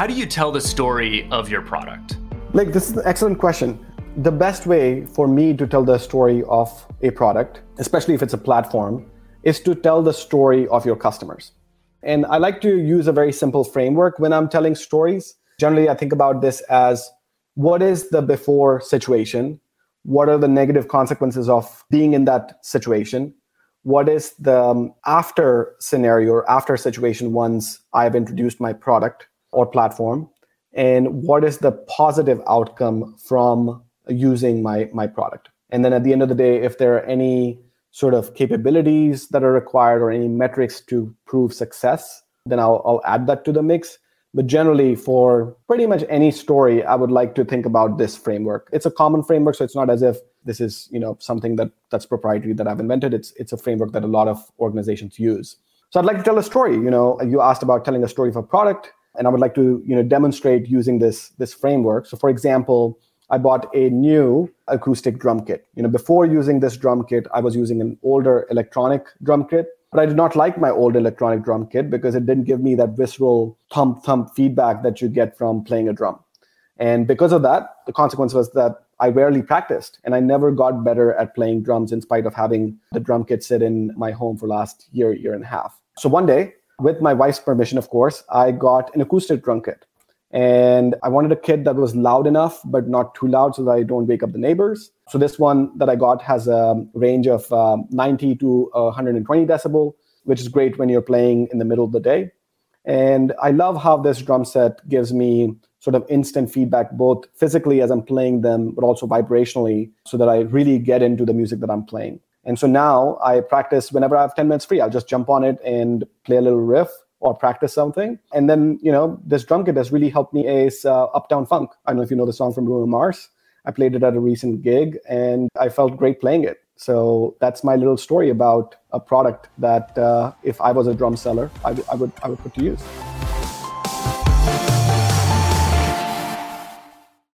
How do you tell the story of your product? Like, this is an excellent question. The best way for me to tell the story of a product, especially if it's a platform, is to tell the story of your customers. And I like to use a very simple framework when I'm telling stories. Generally, I think about this as what is the before situation? What are the negative consequences of being in that situation? What is the um, after scenario or after situation once I've introduced my product or platform? And what is the positive outcome from using my, my product? And then at the end of the day, if there are any sort of capabilities that are required or any metrics to prove success, then I'll, I'll add that to the mix. But generally, for pretty much any story, I would like to think about this framework. It's a common framework, so it's not as if this is you know something that that's proprietary that I've invented. It's it's a framework that a lot of organizations use. So I'd like to tell a story. You know, you asked about telling a story of a product, and I would like to you know demonstrate using this this framework. So, for example, I bought a new acoustic drum kit. You know, before using this drum kit, I was using an older electronic drum kit, but I did not like my old electronic drum kit because it didn't give me that visceral thump thump feedback that you get from playing a drum. And because of that, the consequence was that I rarely practiced and I never got better at playing drums in spite of having the drum kit sit in my home for last year, year and a half. So one day, with my wife's permission, of course, I got an acoustic drum kit. And I wanted a kit that was loud enough, but not too loud so that I don't wake up the neighbors. So this one that I got has a range of um, 90 to 120 decibel, which is great when you're playing in the middle of the day. And I love how this drum set gives me sort of instant feedback, both physically as I'm playing them, but also vibrationally, so that I really get into the music that I'm playing. And so now I practice whenever I have 10 minutes free, I'll just jump on it and play a little riff or practice something. And then, you know, this drum kit has really helped me ace uh, Uptown Funk. I don't know if you know the song from Bruno Mars. I played it at a recent gig and I felt great playing it. So that's my little story about a product that uh, if I was a drum seller, I, w- I would I would put to use.